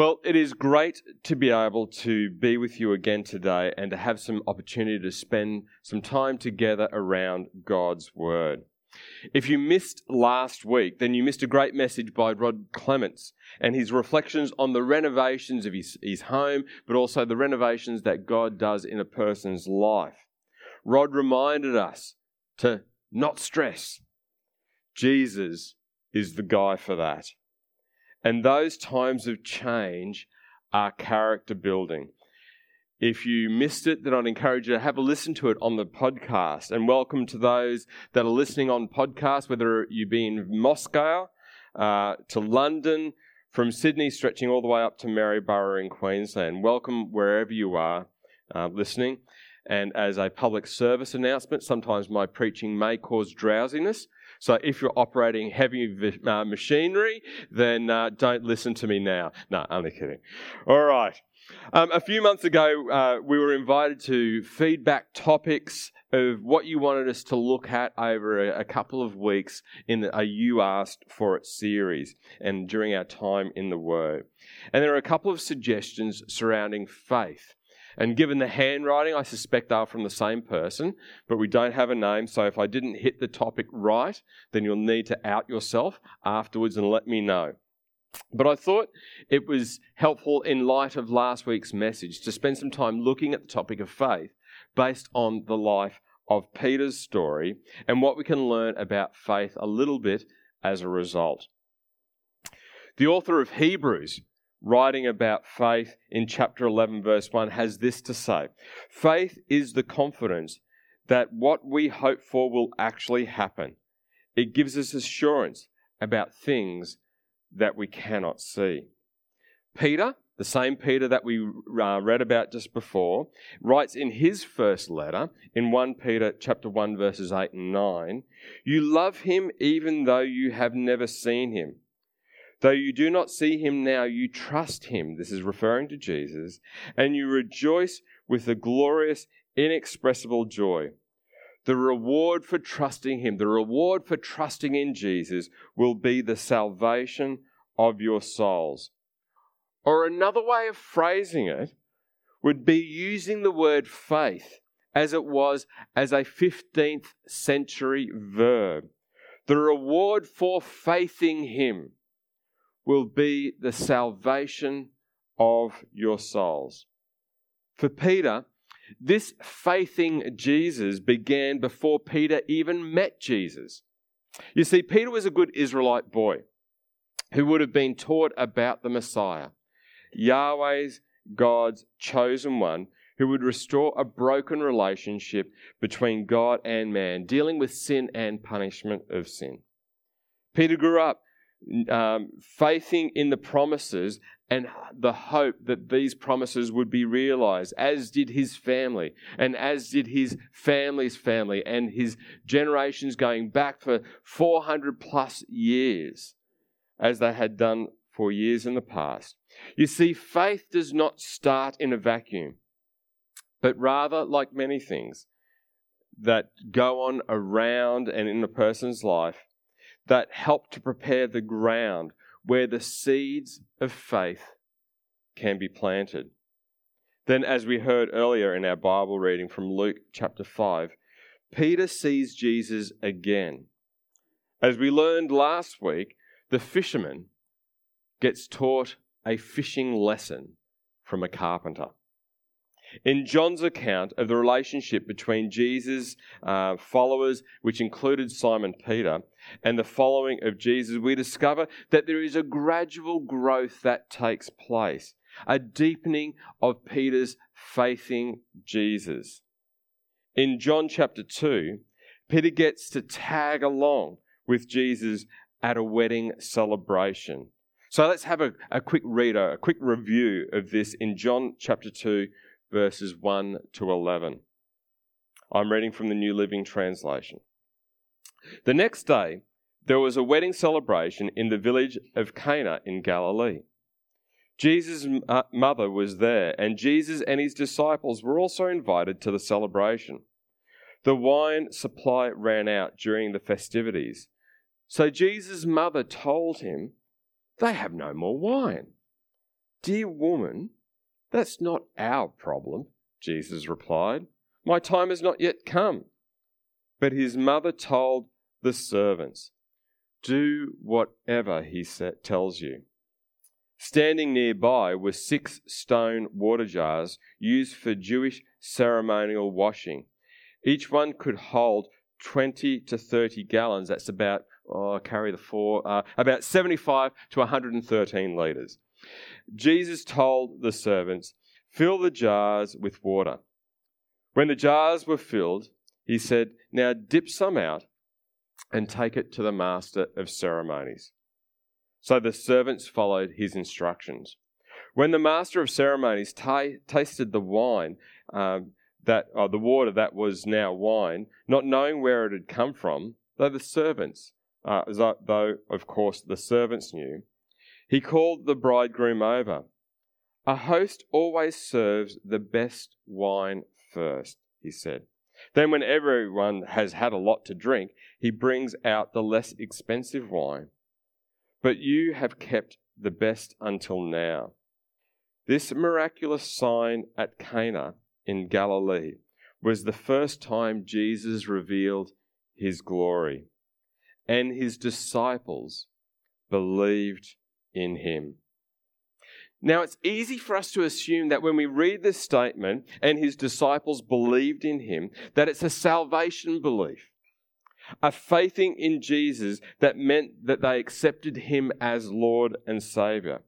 Well, it is great to be able to be with you again today and to have some opportunity to spend some time together around God's Word. If you missed last week, then you missed a great message by Rod Clements and his reflections on the renovations of his, his home, but also the renovations that God does in a person's life. Rod reminded us to not stress. Jesus is the guy for that. And those times of change are character building. If you missed it, then I'd encourage you to have a listen to it on the podcast. And welcome to those that are listening on podcast, whether you be in Moscow, uh, to London, from Sydney stretching all the way up to Maryborough in Queensland. Welcome wherever you are uh, listening. And as a public service announcement, sometimes my preaching may cause drowsiness. So if you're operating heavy uh, machinery, then uh, don't listen to me now. No, only kidding. All right. Um, a few months ago, uh, we were invited to feedback topics of what you wanted us to look at over a, a couple of weeks in a You Asked For It series and during our time in the Word. And there are a couple of suggestions surrounding faith. And given the handwriting, I suspect they are from the same person, but we don't have a name. So if I didn't hit the topic right, then you'll need to out yourself afterwards and let me know. But I thought it was helpful in light of last week's message to spend some time looking at the topic of faith based on the life of Peter's story and what we can learn about faith a little bit as a result. The author of Hebrews writing about faith in chapter 11, verse 1, has this to say Faith is the confidence that what we hope for will actually happen. It gives us assurance about things that we cannot see. Peter, the same Peter that we uh, read about just before, writes in his first letter in 1 Peter chapter 1 verses 8 and 9, you love him even though you have never seen him. Though you do not see him now, you trust him. This is referring to Jesus. And you rejoice with a glorious, inexpressible joy. The reward for trusting him, the reward for trusting in Jesus, will be the salvation of your souls. Or another way of phrasing it would be using the word faith as it was as a 15th century verb. The reward for faithing him will be the salvation of your souls. For Peter, this faithing Jesus began before Peter even met Jesus. You see, Peter was a good Israelite boy who would have been taught about the Messiah, Yahweh's God's chosen one, who would restore a broken relationship between God and man, dealing with sin and punishment of sin. Peter grew up um, faithing in the promises and the hope that these promises would be realized, as did his family, and as did his family's family, and his generations going back for 400 plus years, as they had done for years in the past. You see, faith does not start in a vacuum, but rather, like many things that go on around and in a person's life, that help to prepare the ground where the seeds of faith can be planted. Then, as we heard earlier in our Bible reading from Luke chapter 5, Peter sees Jesus again. As we learned last week, the fisherman gets taught a fishing lesson from a carpenter. In John's account of the relationship between Jesus' uh, followers, which included Simon Peter, and the following of Jesus, we discover that there is a gradual growth that takes place, a deepening of Peter's faithing Jesus. In John chapter 2, Peter gets to tag along with Jesus at a wedding celebration. So let's have a, a quick reader, a quick review of this in John chapter 2, verses 1 to 11. I'm reading from the New Living Translation. The next day, there was a wedding celebration in the village of Cana in Galilee. Jesus' uh, mother was there, and Jesus and his disciples were also invited to the celebration. The wine supply ran out during the festivities. So Jesus' mother told him, They have no more wine. Dear woman, that's not our problem, Jesus replied. My time has not yet come. But his mother told the servants, Do whatever he tells you. Standing nearby were six stone water jars used for Jewish ceremonial washing. Each one could hold 20 to 30 gallons. That's about, oh, carry the four, uh, about 75 to 113 litres. Jesus told the servants, Fill the jars with water. When the jars were filled, he said, Now dip some out and take it to the master of ceremonies. So the servants followed his instructions. When the master of ceremonies t- tasted the wine, um, that uh, the water that was now wine, not knowing where it had come from, though the servants, uh, though of course the servants knew, he called the bridegroom over. A host always serves the best wine first, he said. Then, when everyone has had a lot to drink, he brings out the less expensive wine. But you have kept the best until now. This miraculous sign at Cana in Galilee was the first time Jesus revealed his glory, and his disciples believed in him. Now, it's easy for us to assume that when we read this statement and his disciples believed in him, that it's a salvation belief, a faithing in Jesus that meant that they accepted him as Lord and Savior.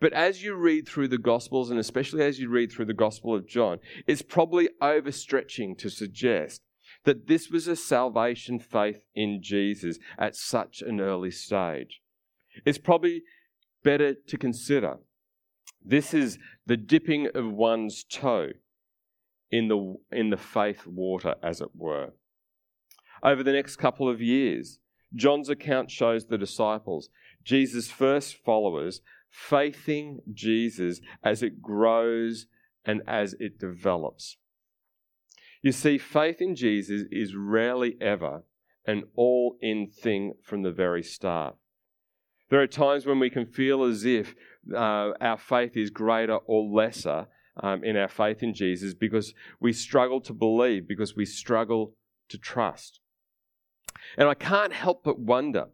But as you read through the Gospels, and especially as you read through the Gospel of John, it's probably overstretching to suggest that this was a salvation faith in Jesus at such an early stage. It's probably better to consider this is the dipping of one's toe in the, in the faith water, as it were. Over the next couple of years, John's account shows the disciples, Jesus' first followers, faithing Jesus as it grows and as it develops. You see, faith in Jesus is rarely ever an all in thing from the very start. There are times when we can feel as if uh, our faith is greater or lesser um, in our faith in Jesus because we struggle to believe, because we struggle to trust. And I can't help but wonder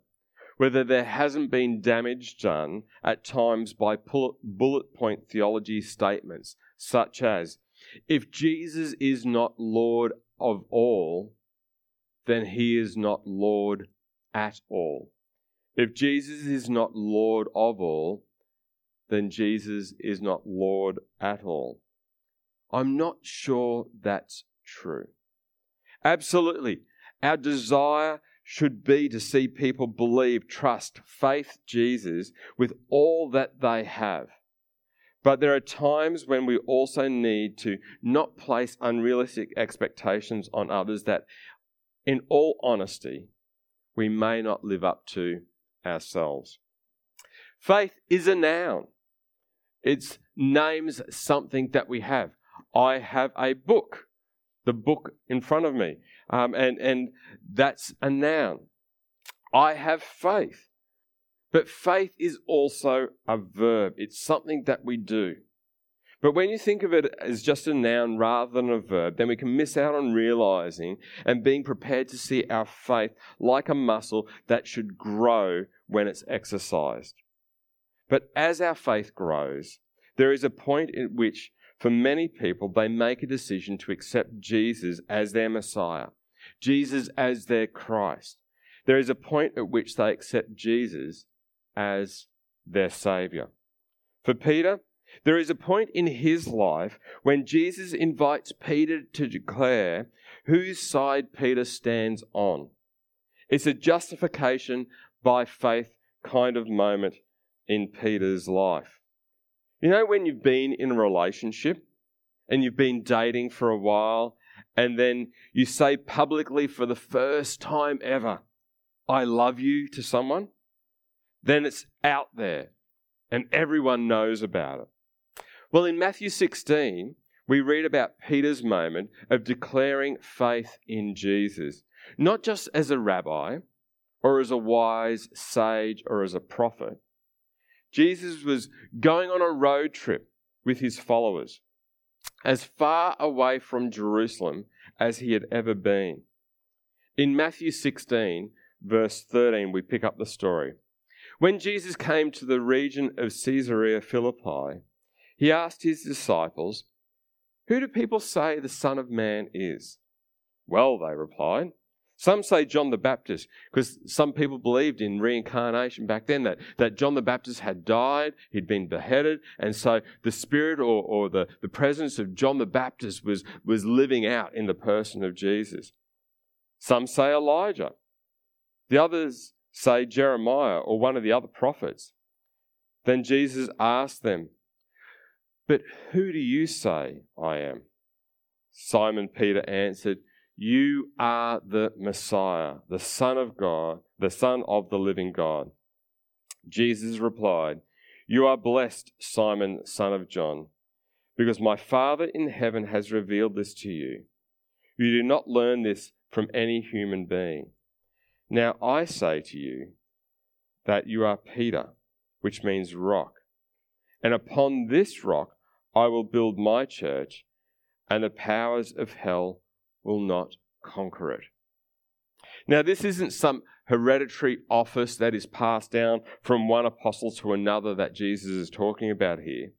whether there hasn't been damage done at times by bullet point theology statements, such as, if Jesus is not Lord of all, then he is not Lord at all. If Jesus is not Lord of all, then Jesus is not Lord at all. I'm not sure that's true. Absolutely. Our desire should be to see people believe, trust, faith Jesus with all that they have. But there are times when we also need to not place unrealistic expectations on others that, in all honesty, we may not live up to ourselves. Faith is a noun. It names something that we have. I have a book, the book in front of me, um, and, and that's a noun. I have faith. But faith is also a verb, it's something that we do. But when you think of it as just a noun rather than a verb, then we can miss out on realizing and being prepared to see our faith like a muscle that should grow when it's exercised. But as our faith grows, there is a point at which, for many people, they make a decision to accept Jesus as their Messiah, Jesus as their Christ. There is a point at which they accept Jesus as their Savior. For Peter, there is a point in his life when Jesus invites Peter to declare whose side Peter stands on. It's a justification by faith kind of moment in Peter's life. You know, when you've been in a relationship and you've been dating for a while, and then you say publicly for the first time ever, I love you to someone, then it's out there and everyone knows about it. Well, in Matthew 16, we read about Peter's moment of declaring faith in Jesus, not just as a rabbi or as a wise sage or as a prophet, Jesus was going on a road trip with his followers, as far away from Jerusalem as he had ever been. In Matthew 16, verse 13, we pick up the story. When Jesus came to the region of Caesarea Philippi, he asked his disciples, Who do people say the Son of Man is? Well, they replied, some say John the Baptist, because some people believed in reincarnation back then, that, that John the Baptist had died, he'd been beheaded, and so the spirit or, or the, the presence of John the Baptist was, was living out in the person of Jesus. Some say Elijah. The others say Jeremiah or one of the other prophets. Then Jesus asked them, But who do you say I am? Simon Peter answered, you are the Messiah, the Son of God, the Son of the living God. Jesus replied, You are blessed, Simon, son of John, because my Father in heaven has revealed this to you. You do not learn this from any human being. Now I say to you that you are Peter, which means rock. And upon this rock I will build my church, and the powers of hell will not conquer it. Now, this isn't some hereditary office that is passed down from one apostle to another that Jesus is talking about here,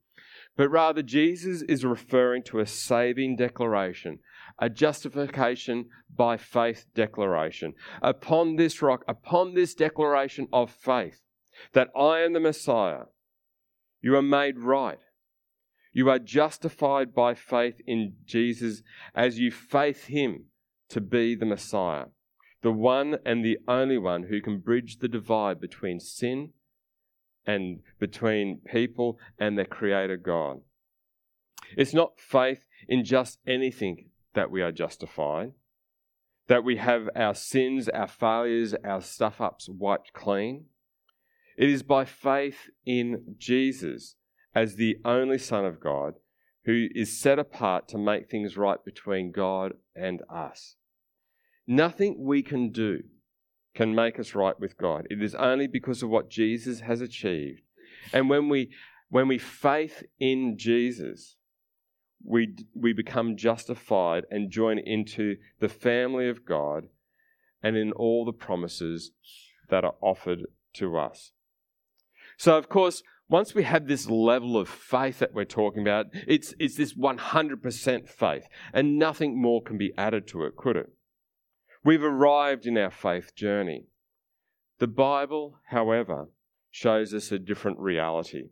but rather Jesus is referring to a saving declaration, a justification by faith declaration. Upon this rock, upon this declaration of faith, that I am the Messiah, you are made right. You are justified by faith in Jesus as you faith Him to be the Messiah, the one and the only one who can bridge the divide between sin and between people and their Creator God. It's not faith in just anything that we are justified, that we have our sins, our failures, our stuff ups wiped clean. It is by faith in Jesus as the only Son of God who is set apart to make things right between God and us. Nothing we can do can make us right with God. It is only because of what Jesus has achieved. And when we when we faith in Jesus, we we become justified and join into the family of God and in all the promises that are offered to us. So of course, once we have this level of faith that we're talking about, it's, it's this 100% faith, and nothing more can be added to it, could it? We've arrived in our faith journey. The Bible, however, shows us a different reality.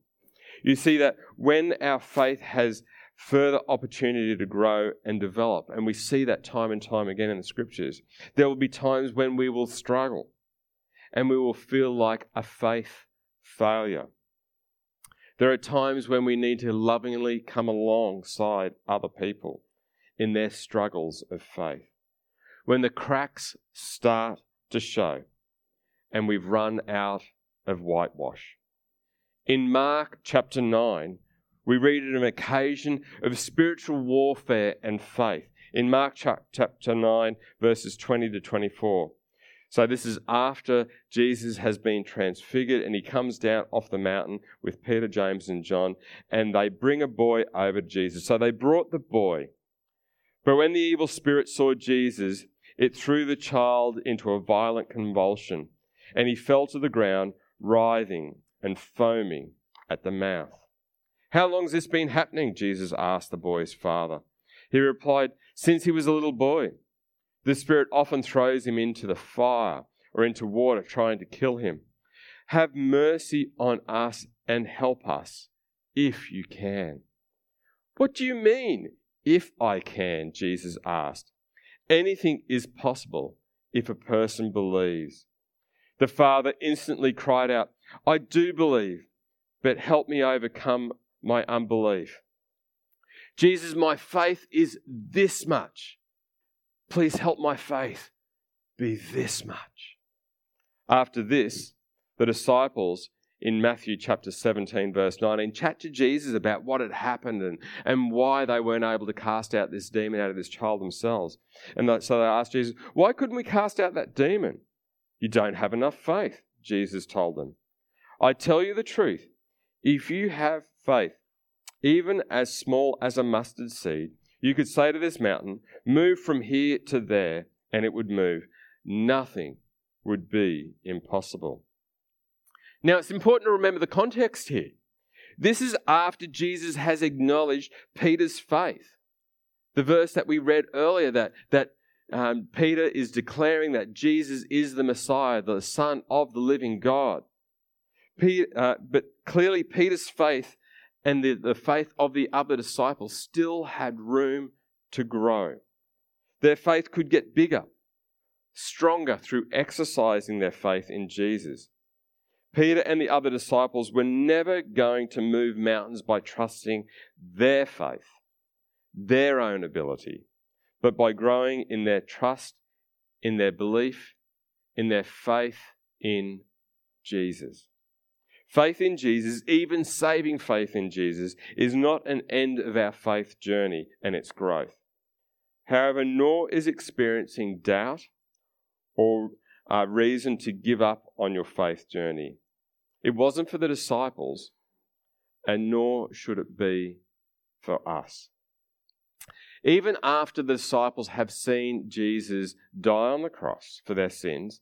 You see that when our faith has further opportunity to grow and develop, and we see that time and time again in the scriptures, there will be times when we will struggle and we will feel like a faith failure. There are times when we need to lovingly come alongside other people in their struggles of faith. When the cracks start to show and we've run out of whitewash. In Mark chapter 9, we read an occasion of spiritual warfare and faith. In Mark chapter 9, verses 20 to 24. So, this is after Jesus has been transfigured and he comes down off the mountain with Peter, James, and John, and they bring a boy over to Jesus. So, they brought the boy. But when the evil spirit saw Jesus, it threw the child into a violent convulsion, and he fell to the ground, writhing and foaming at the mouth. How long has this been happening? Jesus asked the boy's father. He replied, Since he was a little boy. The Spirit often throws him into the fire or into water trying to kill him. Have mercy on us and help us if you can. What do you mean, if I can? Jesus asked. Anything is possible if a person believes. The father instantly cried out, I do believe, but help me overcome my unbelief. Jesus, my faith is this much. Please help my faith be this much. After this, the disciples in Matthew chapter 17, verse 19, chat to Jesus about what had happened and, and why they weren't able to cast out this demon out of this child themselves. And so they asked Jesus, Why couldn't we cast out that demon? You don't have enough faith, Jesus told them. I tell you the truth. If you have faith, even as small as a mustard seed, you could say to this mountain, Move from here to there, and it would move. Nothing would be impossible. Now, it's important to remember the context here. This is after Jesus has acknowledged Peter's faith. The verse that we read earlier that, that um, Peter is declaring that Jesus is the Messiah, the Son of the living God. Peter, uh, but clearly, Peter's faith and the, the faith of the other disciples still had room to grow. Their faith could get bigger, stronger through exercising their faith in Jesus. Peter and the other disciples were never going to move mountains by trusting their faith, their own ability, but by growing in their trust, in their belief, in their faith in Jesus. Faith in Jesus, even saving faith in Jesus, is not an end of our faith journey and its growth. However, nor is experiencing doubt or uh, reason to give up on your faith journey. It wasn't for the disciples, and nor should it be for us. Even after the disciples have seen Jesus die on the cross for their sins,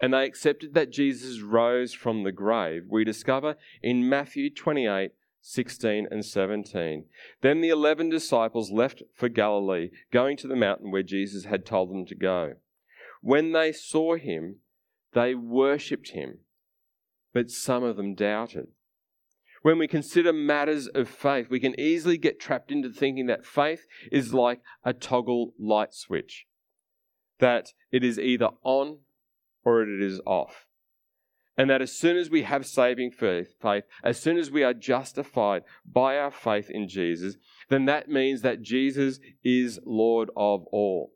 and they accepted that Jesus rose from the grave, we discover in Matthew 28 16 and 17. Then the eleven disciples left for Galilee, going to the mountain where Jesus had told them to go. When they saw him, they worshipped him, but some of them doubted. When we consider matters of faith, we can easily get trapped into thinking that faith is like a toggle light switch, that it is either on or it is off. And that as soon as we have saving faith, faith, as soon as we are justified by our faith in Jesus, then that means that Jesus is Lord of all.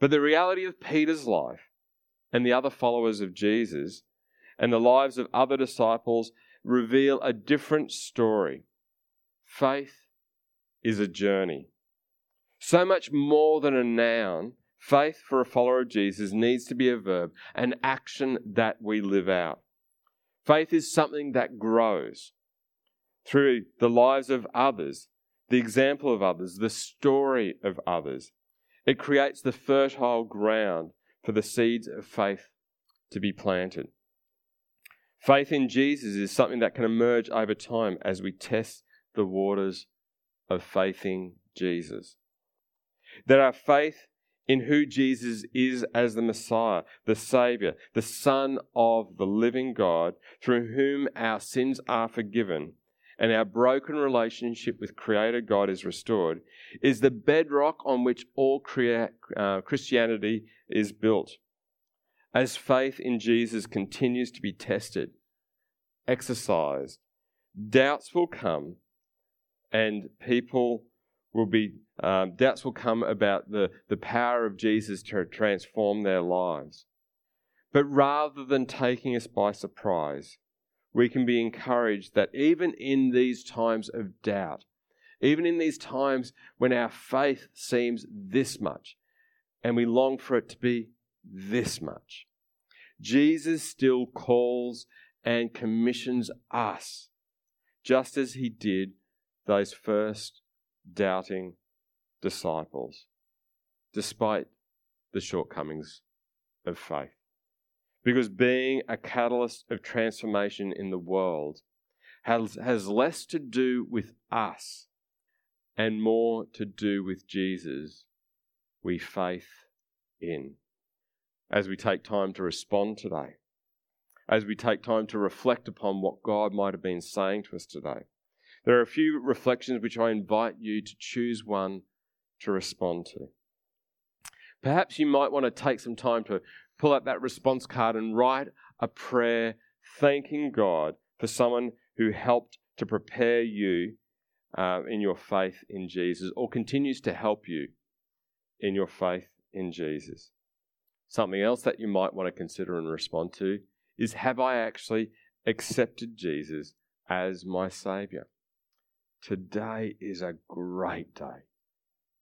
But the reality of Peter's life and the other followers of Jesus and the lives of other disciples reveal a different story. Faith is a journey. So much more than a noun, Faith for a follower of Jesus needs to be a verb, an action that we live out. Faith is something that grows through the lives of others, the example of others, the story of others. It creates the fertile ground for the seeds of faith to be planted. Faith in Jesus is something that can emerge over time as we test the waters of faithing Jesus. That our faith in who Jesus is as the Messiah, the Savior, the Son of the living God, through whom our sins are forgiven and our broken relationship with Creator God is restored, is the bedrock on which all crea- uh, Christianity is built. As faith in Jesus continues to be tested, exercised, doubts will come and people will be um, doubts will come about the, the power of Jesus to transform their lives. But rather than taking us by surprise, we can be encouraged that even in these times of doubt, even in these times when our faith seems this much and we long for it to be this much, Jesus still calls and commissions us, just as he did those first doubting disciples, despite the shortcomings of faith. Because being a catalyst of transformation in the world has, has less to do with us and more to do with Jesus we faith in. As we take time to respond today, as we take time to reflect upon what God might have been saying to us today, there are a few reflections which I invite you to choose one to respond to. Perhaps you might want to take some time to pull out that response card and write a prayer thanking God for someone who helped to prepare you uh, in your faith in Jesus or continues to help you in your faith in Jesus. Something else that you might want to consider and respond to is Have I actually accepted Jesus as my Savior? Today is a great day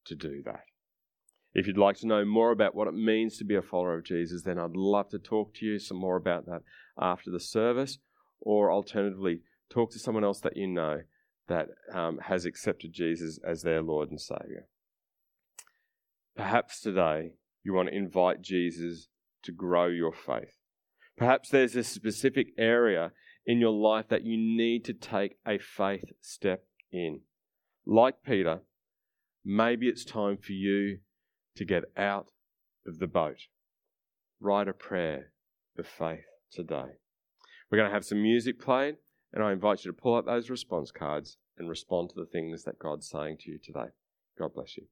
to do that. If you'd like to know more about what it means to be a follower of Jesus, then I'd love to talk to you some more about that after the service, or alternatively, Talk to someone else that you know that um, has accepted Jesus as their Lord and Savior. Perhaps today you want to invite Jesus to grow your faith. Perhaps there's a specific area in your life that you need to take a faith step in. Like Peter, maybe it's time for you to get out of the boat. Write a prayer of faith today. We're going to have some music played, and I invite you to pull up those response cards and respond to the things that God's saying to you today. God bless you.